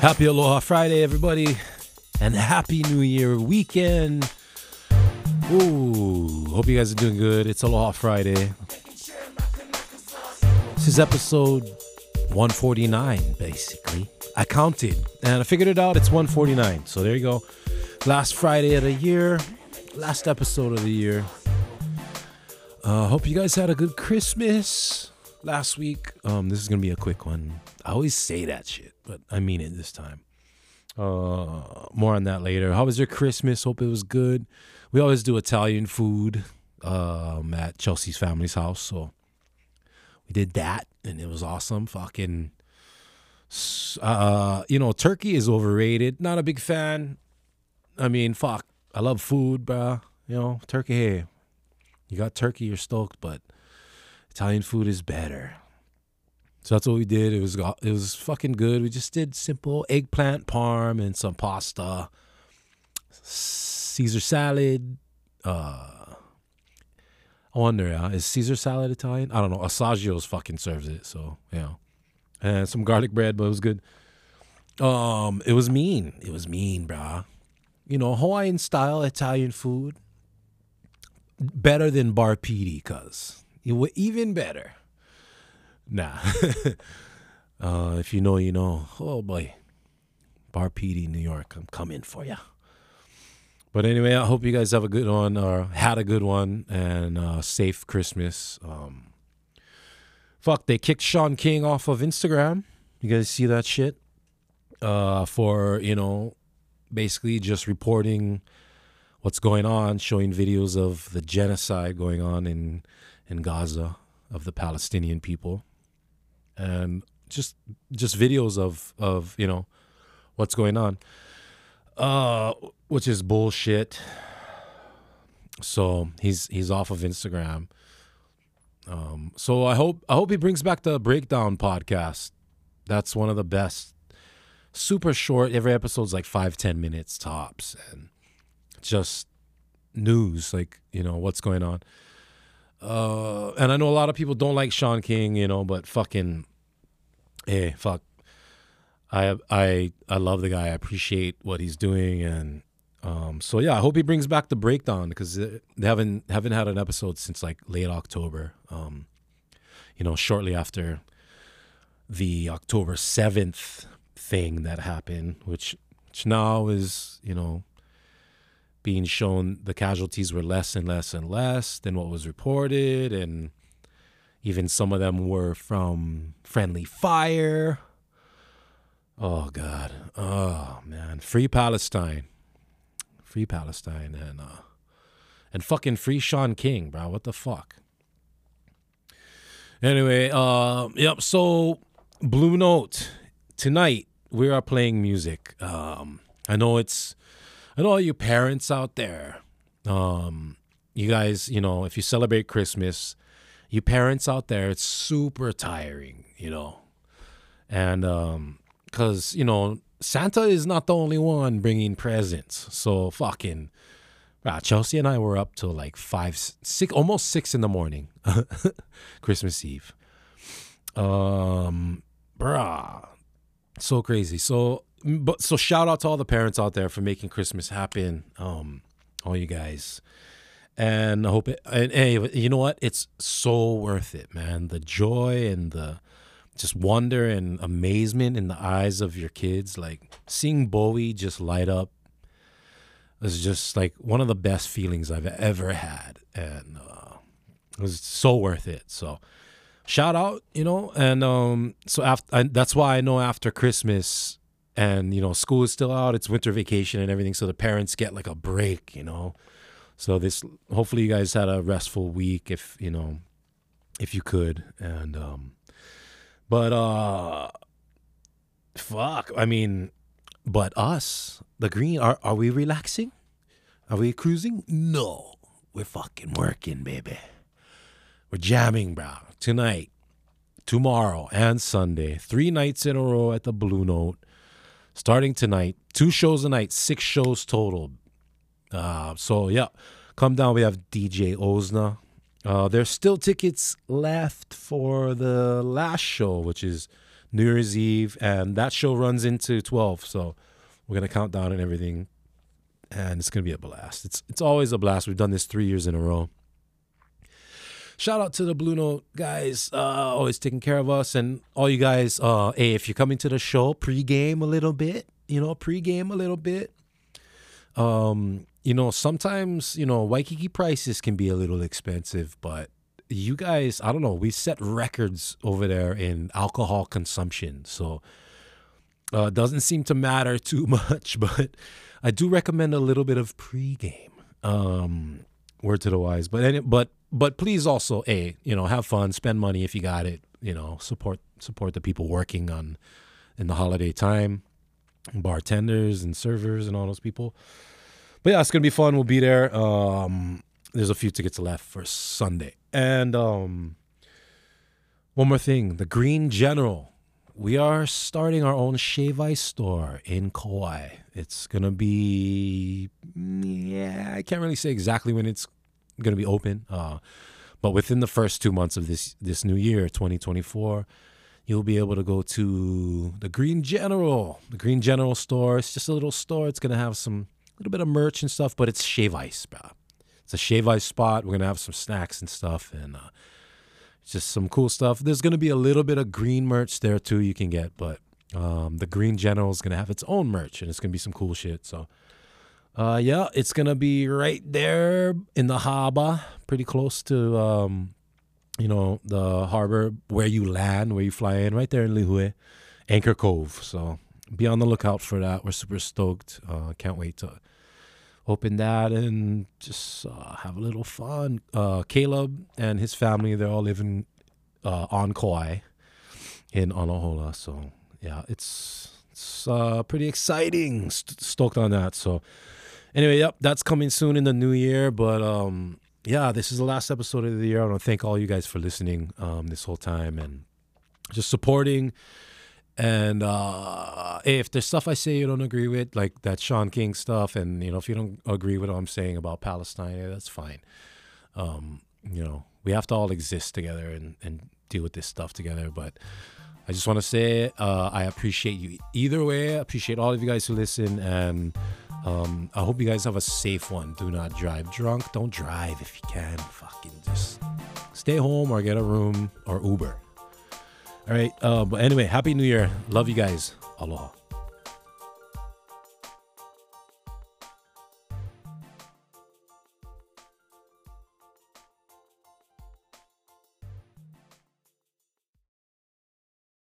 Happy Aloha Friday, everybody, and Happy New Year weekend. Ooh, hope you guys are doing good. It's Aloha Friday. This is episode 149, basically. I counted and I figured it out. It's 149. So there you go. Last Friday of the year, last episode of the year. Uh, hope you guys had a good Christmas last week. Um, this is gonna be a quick one. I always say that shit, but I mean it this time. Uh, more on that later. How was your Christmas? Hope it was good. We always do Italian food um, at Chelsea's family's house, so we did that, and it was awesome. Fucking, uh, you know, turkey is overrated. Not a big fan. I mean, fuck, I love food, bruh. You know, turkey. Hey, you got turkey, you're stoked, but Italian food is better. So that's what we did. It was it was fucking good. We just did simple eggplant parm and some pasta, Caesar salad. Uh, I wonder, uh, is Caesar salad Italian? I don't know. Assaggio's fucking serves it, so yeah. And some garlic bread, but it was good. Um, it was mean. It was mean, brah. You know, Hawaiian style Italian food better than bar PD, cuz. Even better. Nah. uh, if you know, you know. Oh boy. Bar PD, New York. I'm coming for you. But anyway, I hope you guys have a good one or had a good one and uh, safe Christmas. Um, fuck, they kicked Shaun King off of Instagram. You guys see that shit? Uh, for, you know, basically just reporting what's going on, showing videos of the genocide going on in in Gaza of the Palestinian people, and just just videos of of you know what's going on, uh, which is bullshit. So he's he's off of Instagram. Um, so I hope I hope he brings back the breakdown podcast. That's one of the best. Super short. Every episode's like five ten minutes tops, and just news, like you know what's going on. Uh, and I know a lot of people don't like Shaun King, you know, but fucking, hey, fuck. I I I love the guy. I appreciate what he's doing, and um, so yeah, I hope he brings back the breakdown because they haven't haven't had an episode since like late October. Um, you know, shortly after the October seventh thing that happened, which which now is you know being shown the casualties were less and less and less than what was reported and even some of them were from friendly fire. Oh god. Oh man. Free palestine. Free palestine and uh and fucking free Shaun King bro. What the fuck? Anyway uh yep so blue note tonight we are playing music. Um i know it's and all you parents out there, um, you guys, you know, if you celebrate Christmas, you parents out there, it's super tiring, you know, and um, cause you know Santa is not the only one bringing presents, so fucking. Wow, Chelsea and I were up till like five, six, almost six in the morning, Christmas Eve. Um, bruh, so crazy. So but so shout out to all the parents out there for making Christmas happen. Um, all you guys. And I hope it and hey, you know what? It's so worth it, man. The joy and the just wonder and amazement in the eyes of your kids, like seeing Bowie just light up is just like one of the best feelings I've ever had, and uh, it was so worth it. So, shout out, you know, and um, so after that's why I know after Christmas, and you know school is still out it's winter vacation and everything so the parents get like a break you know? So this hopefully you guys had a restful week if you know if you could and um but uh fuck i mean but us the green are are we relaxing? Are we cruising? No we're fucking working baby. We're jamming bro tonight tomorrow and sunday three nights in a row at the blue note starting tonight. Two shows a night, six shows total. Uh, so yeah, come down. We have DJ Ozna Uh, there's still tickets left for the last show, which is New Year's Eve, and that show runs into 12. So we're gonna count down and everything, and it's gonna be a blast. It's it's always a blast. We've done this three years in a row. Shout out to the Blue Note guys, uh, always taking care of us, and all you guys. Uh, hey, if you're coming to the show, pregame a little bit, you know, pregame a little bit. Um, you know, sometimes you know Waikiki prices can be a little expensive, but you guys, I don't know, we set records over there in alcohol consumption, so uh, doesn't seem to matter too much. But I do recommend a little bit of pregame. Um, word to the wise, but but but please also, a you know, have fun, spend money if you got it. You know, support support the people working on in the holiday time, bartenders and servers and all those people. But yeah, it's gonna be fun. We'll be there. Um, there's a few tickets left for Sunday, and um, one more thing: the Green General. We are starting our own shave ice store in Kauai. It's gonna be, yeah, I can't really say exactly when it's going to be open. Uh, but within the first two months of this this new year, 2024, you'll be able to go to the Green General, the Green General store. It's just a little store. It's going to have some little bit of merch and stuff, but it's shave ice, bro. It's a shave ice spot. We're going to have some snacks and stuff, and uh, just some cool stuff. There's going to be a little bit of green merch there too you can get, but um, the Green General is going to have its own merch, and it's going to be some cool shit. So uh, yeah, it's gonna be right there in the harbor, pretty close to um, you know, the harbor where you land, where you fly in, right there in Lihue, Anchor Cove. So be on the lookout for that. We're super stoked. Uh, can't wait to open that and just uh, have a little fun. Uh, Caleb and his family, they're all living uh, on Kauai in Anahola. So yeah, it's it's uh, pretty exciting. St- stoked on that. So anyway, yep, that's coming soon in the new year. But um, yeah, this is the last episode of the year. I want to thank all you guys for listening um, this whole time and just supporting. And uh, if there's stuff I say you don't agree with, like that Shaun King stuff, and you know, if you don't agree with what I'm saying about Palestine, yeah, that's fine. Um, you know, we have to all exist together and, and deal with this stuff together. But I just want to say uh, I appreciate you either way. I appreciate all of you guys who listen and um, I hope you guys have a safe one. Do not drive drunk. Don't drive if you can. Fucking just stay home or get a room or Uber. All right. Uh, but anyway, happy New Year. Love you guys. Aloha.